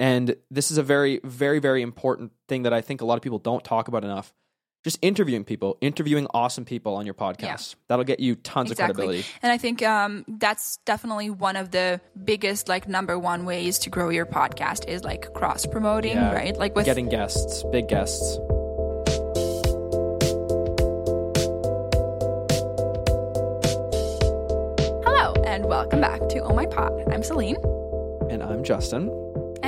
And this is a very, very, very important thing that I think a lot of people don't talk about enough. Just interviewing people, interviewing awesome people on your podcast. That'll get you tons of credibility. And I think um, that's definitely one of the biggest, like, number one ways to grow your podcast is like cross promoting, Yeah. right? Like with Getting guests, big guests. hello and welcome back to Oh My Pod. I'm Celine, And I'm Justin.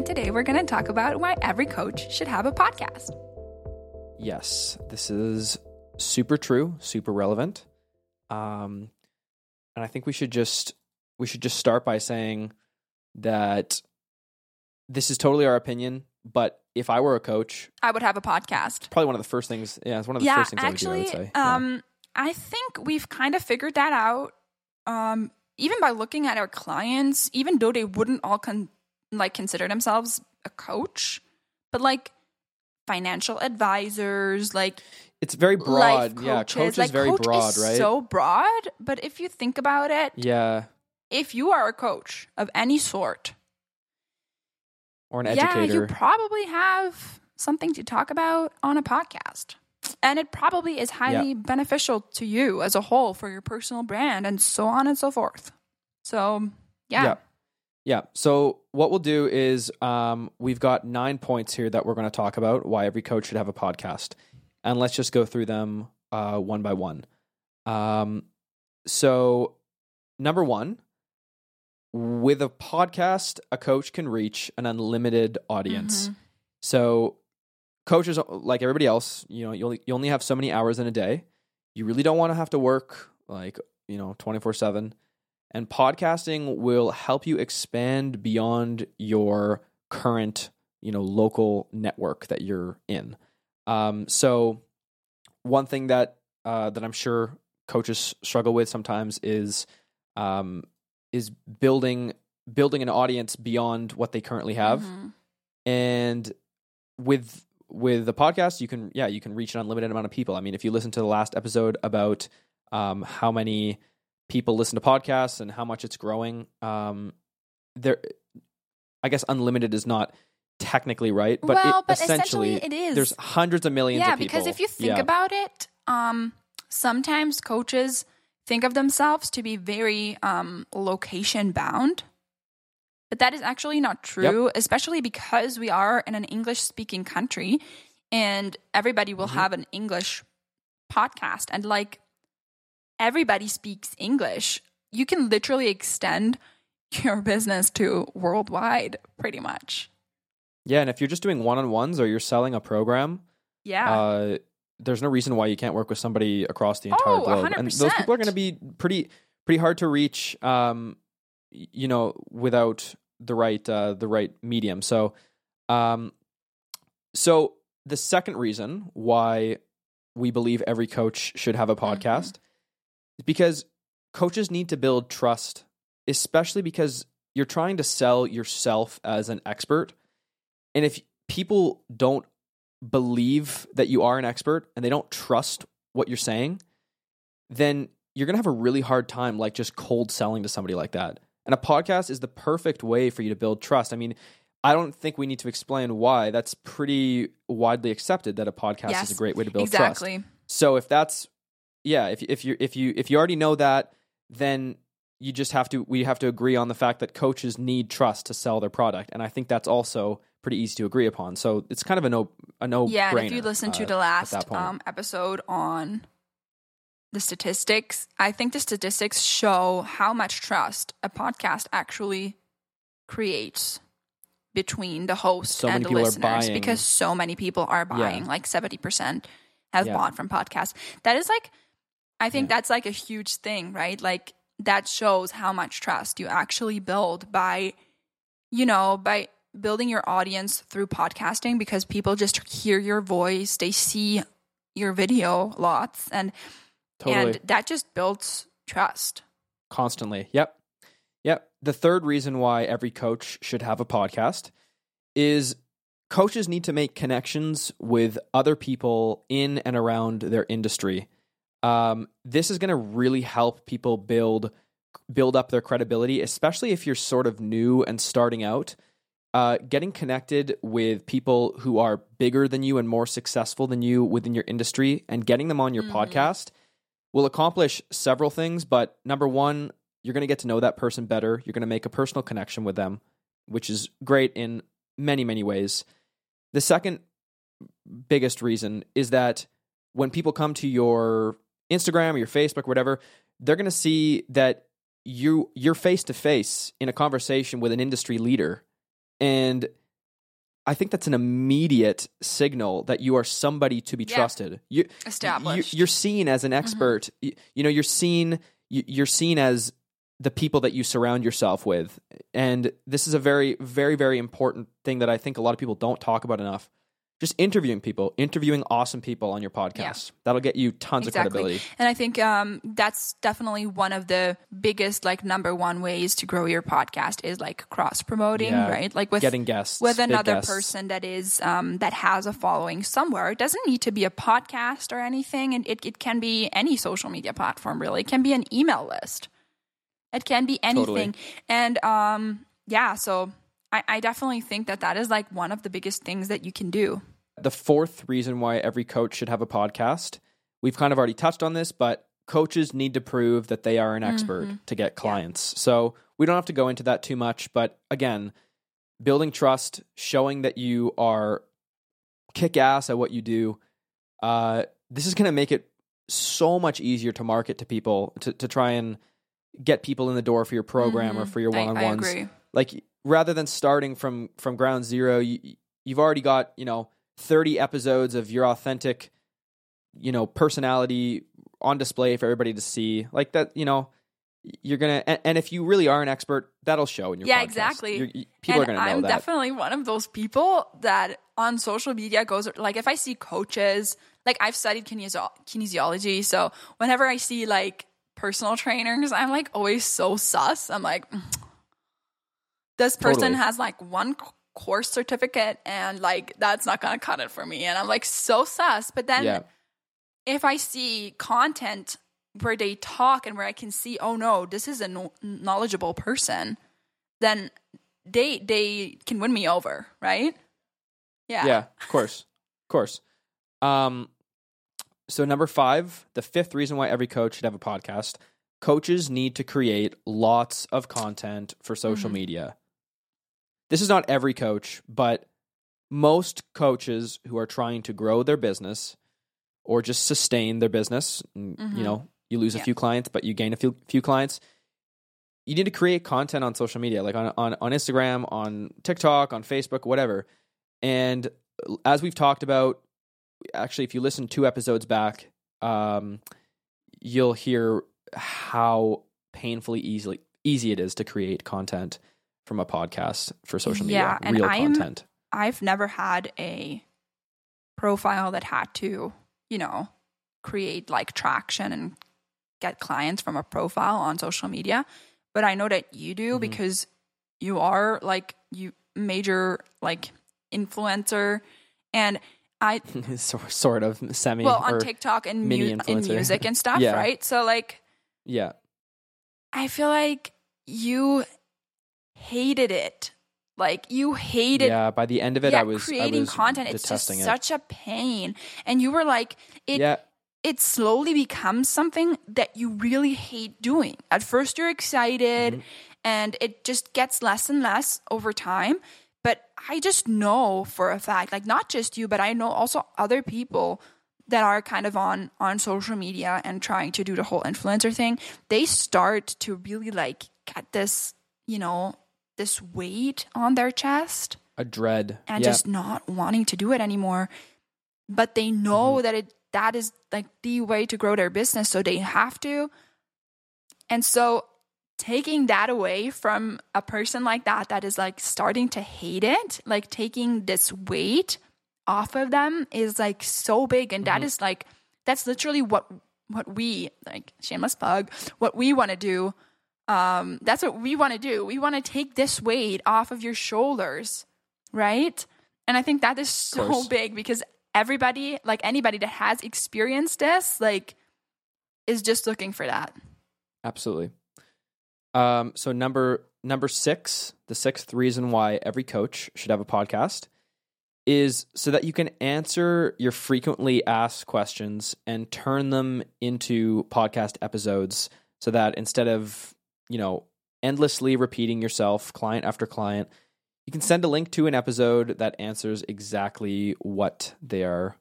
And today we're going to talk about why every coach should have a podcast. Yes, this is super true, super relevant. Um, and I think we should just we should just start by saying that this is totally our opinion. But if I were a coach, I would have a podcast. probably one of the first things. Yeah, it's one of the yeah, first things actually, I would do. I would say. Yeah. um, I think we've kind of figured that out. Um, even by looking at our clients, even though they wouldn't all con- like consider themselves a coach, but like financial advisors, like it's very broad. life yeah, coaches, coach is very coach broad, is right? So broad, but if you think about it, yeah, if you are a coach of any sort, or an educator, yeah, you probably have something to talk about on a podcast. And it probably is highly beneficial to you as a whole for your personal brand and so on and so forth. So, yeah. Yeah. Yeah. So what we'll do is um, we've got nine points here that we're going to talk about why every coach should have a podcast, and let's just go through them uh, one by one. Um, so number one, with a podcast, a coach can reach an unlimited audience. Mhm. So coaches, like everybody else, you know, you only you only have so many hours in a day. You really don't want to have to work like you know twenty four seven. And podcasting will help you expand beyond your current, you know, local network that you're in. Um, so one thing that uh, that I'm sure coaches struggle with sometimes is um, is building building an audience beyond what they currently have Mhm. and with with the podcast you can yeah you can reach an unlimited amount of people i mean if you listen to the last episode about um, how many people listen to podcasts and how much it's growing um, there i guess unlimited is not technically right but, well, it, but essentially, it is. there's hundreds of millions yeah, of people because if you think Yeah. about it, um, sometimes coaches think of themselves to be very um, location bound. But that is actually not true, especially because we are in an English speaking country and everybody will Mhm. have an English podcast. And like everybody speaks English, you can literally extend your business to worldwide pretty much. yeah and if you're just doing one-on-ones or you're selling a program Yeah. uh, there's no reason why you can't work with somebody across the entire Oh, globe. And those people are going to be pretty pretty hard to reach. Um, you know, without the right uh, the right medium. So, um, so the second reason why we believe every coach should have a podcast is because coaches need to build trust, especially because you're trying to sell yourself as an expert. And if people don't believe that you are an expert and they don't trust what you're saying, then you're going to have a really hard time like just cold selling to somebody like that. And a podcast is the perfect way for you to build trust. I mean, I don't think we need to explain why. That's pretty widely accepted that a podcast Yes, is a great way to build trust. exactly. So if that's yeah, if if you if you if you already know that, then you just have to we have to agree on the fact that coaches need trust to sell their product, and I think that's also pretty easy to agree upon. So it's kind of a no a no Yeah, if you listen to uh, the last um, episode on the statistics, I think the statistics show how much trust a podcast actually creates between the host So and the listeners because so many people are buying, like 70% have Yeah. bought from podcasts. That is like, I think that's like a huge thing, right? Like, that shows how much trust you actually build by, you know, by building your audience through podcasting because people just hear your voice, they see your video lots, and totally and that just builds trust. constantly. Yep. Yep. The third reason why every coach should have a podcast is coaches need to make connections with other people in and around their industry. Um, this is going to really help people build build up their credibility, especially if you're sort of new and starting out. uh, getting connected with people who are bigger than you and more successful than you within your industry and getting them on your Mhm. podcast will accomplish several things. But number one, you're going to get to know that person better. You're going to make a personal connection with them, which is great in many, many ways. The second biggest reason is that when people come to your Instagram or your Facebook or whatever, they're going to see that you you're face to face in a conversation with an industry leader and I think that's an immediate signal that you are somebody to be Yeah. trusted. You, Established. you, are seen as an mm-hmm. expert. You, you know, you're seen. you- You're seen as the people that you surround yourself with, and this is a very, very, very important thing that I think a lot of people don't talk about enough. Just interviewing people, interviewing awesome people on your podcast. That'll get you tons Exactly. of credibility. And I think um, that's definitely one of the biggest, like, number one ways to grow your podcast is like cross promoting, Yeah, right? Like with Getting guests with another guests. person that is um, that has a following somewhere. It doesn't need to be a podcast or anything, and it, it can be any social media platform. Really, it can be an email list. It can be anything, and um, yeah. So I, I definitely think that that is like one of the biggest things that you can do. The fourth reason why every coach should have a podcast, we've kind of already touched on this, but coaches need to prove that they are an expert Mm-hmm. to get clients. So we don't have to go into that too much, but again, building trust, showing that you are kick ass at what you do, uh, this is going to make it so much easier to market to people to, to try and get people in the door for your program or Mhm. for your one on I ones agree. Like rather than starting from from ground zero you, you've already got you know 30 episodes of your authentic you know personality on display for everybody to see like that you know you're gonna and, and if you really are an expert that'll show in your Yeah, podcast. exactly. You're- you- people and are gonna know I'm that definitely one of those people that on social media goes like if I see coaches, like I've studied kinesio- kinesiology, so whenever I see like personal trainers, I'm like always so sus. I'm like, "Mm, this person Totally. has like one course certificate, and like that's not gonna cut it for me. And I'm like so sus. But then yeah if I see content where they talk and where I can see, oh no, this is a kno- knowledgeable person, then they they can win me over, right? Yeah. yeah of course of course um so number five the fifth reason why every coach should have a podcast coaches need to create lots of content for social Mhm. media this is not every coach but most coaches who are trying to grow their business or just sustain their business and, Mhm. you know you lose a few clients but you gain a few few clients you need to create content on social media like on on, on instagram on tiktok on facebook whatever. And as we've talked about, actually, if you listen two episodes back, um, you'll hear how painfully easily easy it is to create content from a podcast for social media, Yeah, and real I'm- content. I've never had a profile that had to, you know, create like traction and get clients from a profile on social media. But I know that you do Mhm. because you are like you major like influencer and I So- sort of semi. well on TikTok and mu- in music and stuff, Yeah. right? So like yeah, I feel like you hated it. Like you hated yeah. By the end of it, yeah, I was creating I was content. It's just it. such a pain. And you were like, it yeah, it slowly becomes something that you really hate doing. At first you're excited Mm-hmm. and it just gets less and less over time. But I just know for a fact, like not just you, but I know also other people that are kind of on on social media and trying to do the whole influencer thing, they start to really like get this, you know, this weight on their chest a dread. and yeah. just not wanting to do it anymore. But they know Mm-hmm. that it that is like the way to grow their business, so they have to. And so taking that away from a person like that that is like starting to hate it, like taking this weight off of them is like so big and that Mhm. is like that's literally what what we like shameless plug what we want to do um that's what we want to do. We want to take this weight off of your shoulders right? And i think that is so big because everybody like anybody that has experienced this like is just looking for that. Absolutely. Um, so number number six, the sixth reason why every coach should have a podcast is so that you can answer your frequently asked questions and turn them into podcast episodes so that instead of, you know, endlessly repeating yourself client after client, you can send a link to an episode that answers exactly what they are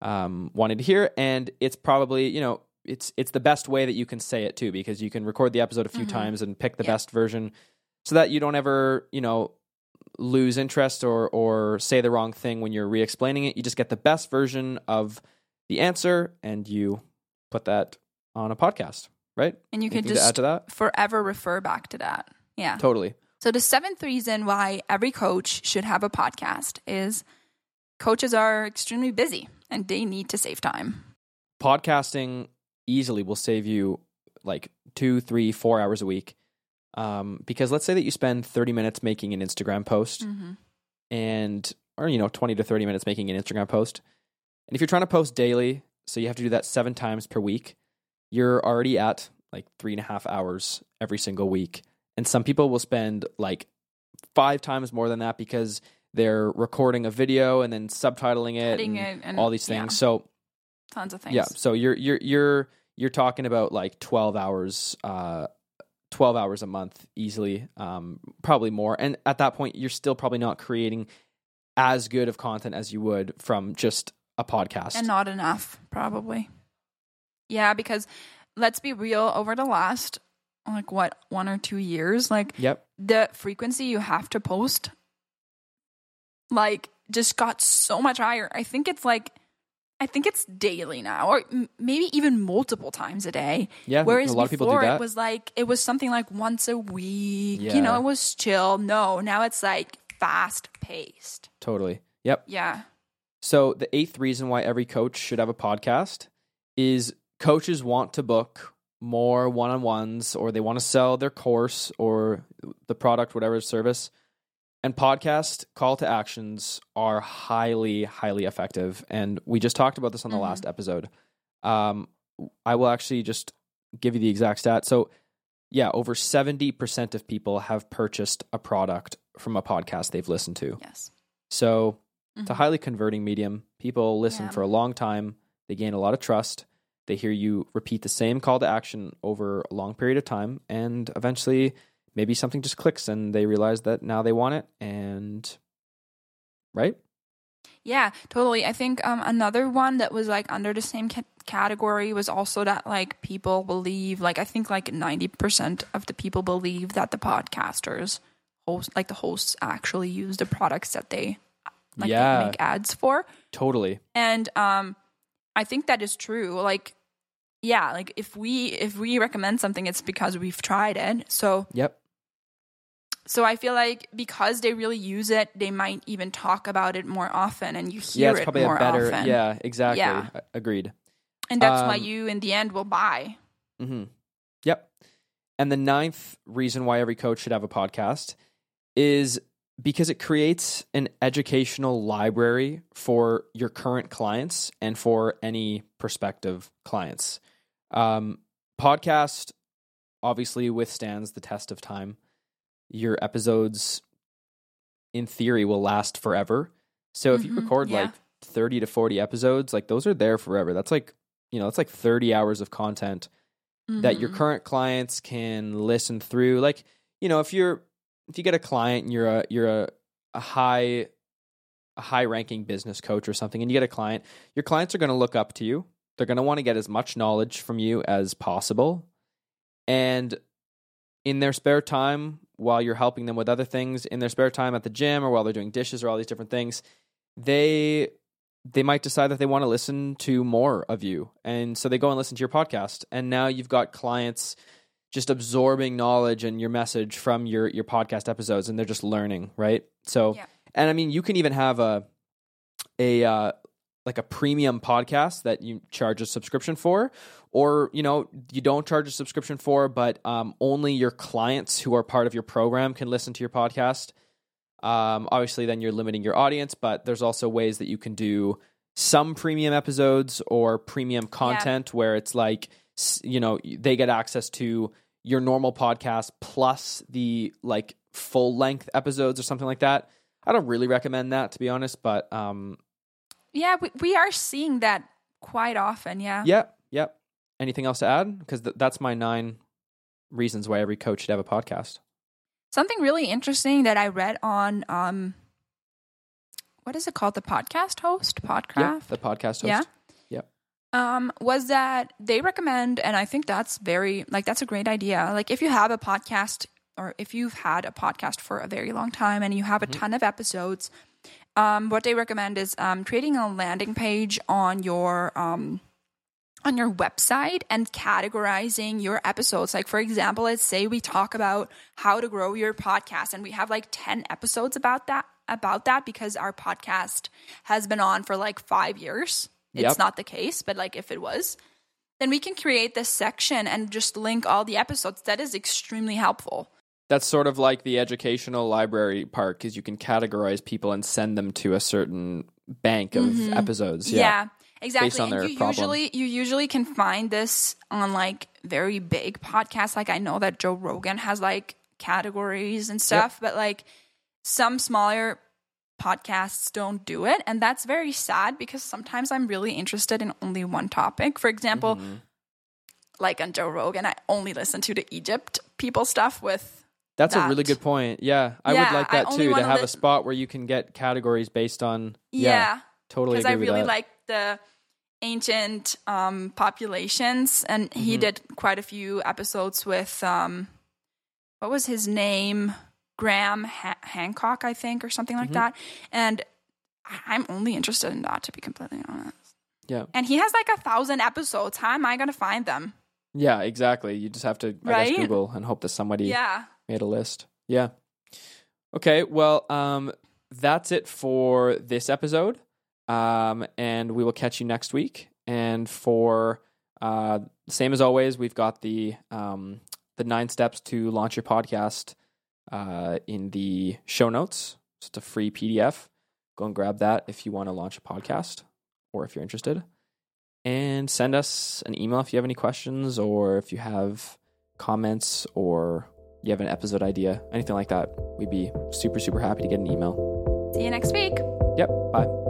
um, wanting to hear. And it's probably, you know, it's it's the best way that you can say it too, because you can record the episode a few Mhm. times and pick the Yeah. best version so that you don't ever, you know, lose interest or or say the wrong thing when you're re-explaining it. You just get the best version of the answer and you put that on a podcast, right? And you can Anything to add just to that? forever refer back to that. Yeah. Totally. So the seventh reason why every coach should have a podcast is coaches are extremely busy and they need to save time. podcasting easily will save you like two, three, four hours a week. Um, because let's say that you spend 30 minutes making an Instagram post Mm-hmm. and, or, you know, 20 to 30 minutes making an Instagram post. And if you're trying to post daily, so you have to do that seven times per week, you're already at like three and a half hours every single week. And some people will spend like five times more than that because they're recording a video and then subtitling it, and it and all these yeah, things. So, tons of things. yeah, so you're you're you're you're talking about like 12 hours uh 12 hours a month easily um probably more and at that point you're still probably not creating as good of content as you would from just a podcast. And not enough, probably. Yeah, because let's be real, over the last like what, one or two years, like yep. the frequency you have to post like just got so much higher. I think it's like I think it's daily now or m- maybe even multiple times a day. Yeah, Whereas a lot of people do before that. it was like it was something like once a week. Yeah. You know, it was chill. No, now it's like fast paced. totally. Yep. Yeah. So the eighth reason why every coach should have a podcast is coaches want to book more one-on-ones or they want to sell their course or the product whatever service and podcast call to actions are highly highly effective and we just talked about this on the Mhm. last episode um, i will actually just give you the exact stat so yeah over 70% of people have purchased a product from a podcast they've listened to Yes. so it's a Mhm. highly converting medium. People listen Yeah. for a long time. They gain a lot of trust. They hear you repeat the same call to action over a long period of time. And eventually, maybe something just clicks and they realize that now they want it. And, right? Yeah, totally. I think um, another one that was like under the same ca- category was also that like people believe, like I think like ninety percent of the people believe that the podcasters host, like the hosts, actually use the products that they like they Yeah. make ads for, Totally. and um, I think that is true. Like, yeah, like if we if we recommend something, it's because we've tried it. So Yep. so I feel like because they really use it, they might even talk about it more often, and you Yeah, hear it's it probably more a better. often. Yeah, exactly. Yeah. Agreed. And that's why Um, you, in the end, will buy. Mm-hmm. Yep. And the ninth reason why every coach should have a podcast is because it creates an educational library for your current clients and for any prospective clients. Um, podcast obviously withstands the test of time. Your episodes, in theory, will last forever. So if you Mhm, record yeah. like 30 to 40 episodes, like those are there forever. That's like, you know, that's like 30 hours of content that your Mhm. current clients can listen through. Like, you know, if you're if you get a client and you're a you're a, a high a high ranking business coach or something and you get a client, your clients are going to look up to you. They're going to want to get as much knowledge from you as possible. And in their spare time while you're helping them with other things, in their spare time at the gym or while they're doing dishes or all these different things, they they might decide that they want to listen to more of you. And so they go and listen to your podcast. And now you've got clients just absorbing knowledge and your message from your your podcast episodes and they're just learning, right? So Yeah. and I mean you can even have a a uh like a premium podcast that you charge a subscription for or you know you don't charge a subscription for but um, only your clients who are part of your program can listen to your podcast um, obviously then you're limiting your audience but there's also ways that you can do some premium episodes or premium content where it's like you know they get access to your normal podcast plus the like full length episodes or something like that. I don't really recommend that to be honest, but um Yeah, we, we are seeing that quite often. Yeah. Yep, yep. Anything else to add? Because th- that's my nine reasons why every coach should have a podcast. Something really interesting that I read on um, what is it called? The podcast host, Yeah, Podcraft. the podcast host. Yeah. Um, was that they recommend, and I think that's very like that's a great idea. Like if you have a podcast, or if you've had a podcast for a very long time and you have a ton of episodes, um, what they recommend is um, creating a landing page on your um, on your website and categorizing your episodes. Like for example, let's say we talk about how to grow your podcast, and we have like ten episodes about that about that because our podcast has been on for like five years. It's Yep. not the case, but like if it was, then we can create this section and just link all the episodes. That is extremely helpful. That's sort of like the educational library part because you can categorize people and send them to a certain bank of episodes. Mm-hmm. Yeah, Yeah. exactly. on and their you problem. usually you usually can find this on like very big podcasts. Like I know that Joe Rogan has like categories and stuff, but like some smaller podcasts don't do it, and that's very sad because sometimes I'm really interested in only one topic. For example, Mm-hmm. like on Joe Rogan, I only listen to the Egypt people stuff with That's a really good point. Yeah, I Yeah, would like that too to have a spot where you can get categories based on. yeah. totally. because I really that. like the ancient um, populations, and Mm-hmm. he did quite a few episodes with um, what was his name, Graham ha- Hancock, I think, or something Mm-hmm. like that. And I'm only interested in that, to be completely honest. Yeah, And he has like a thousand episodes. How am I going to find them? yeah, exactly. You just have to, I Right? guess, Google and hope that somebody Yeah. made a list. Yeah. Okay. Well, um, that's it for this episode. Um, and we will catch you next week. And for uh, same as always, we've got the um, the nine steps to launch your podcast uh, in the show notes. It's a free PDF. Go and grab that if you want to launch a podcast or if you're interested. And send us an email if you have any questions or if you have comments or you have an episode idea, anything like that. We'd be super, super happy to get an email. See you next week. Yep. Bye.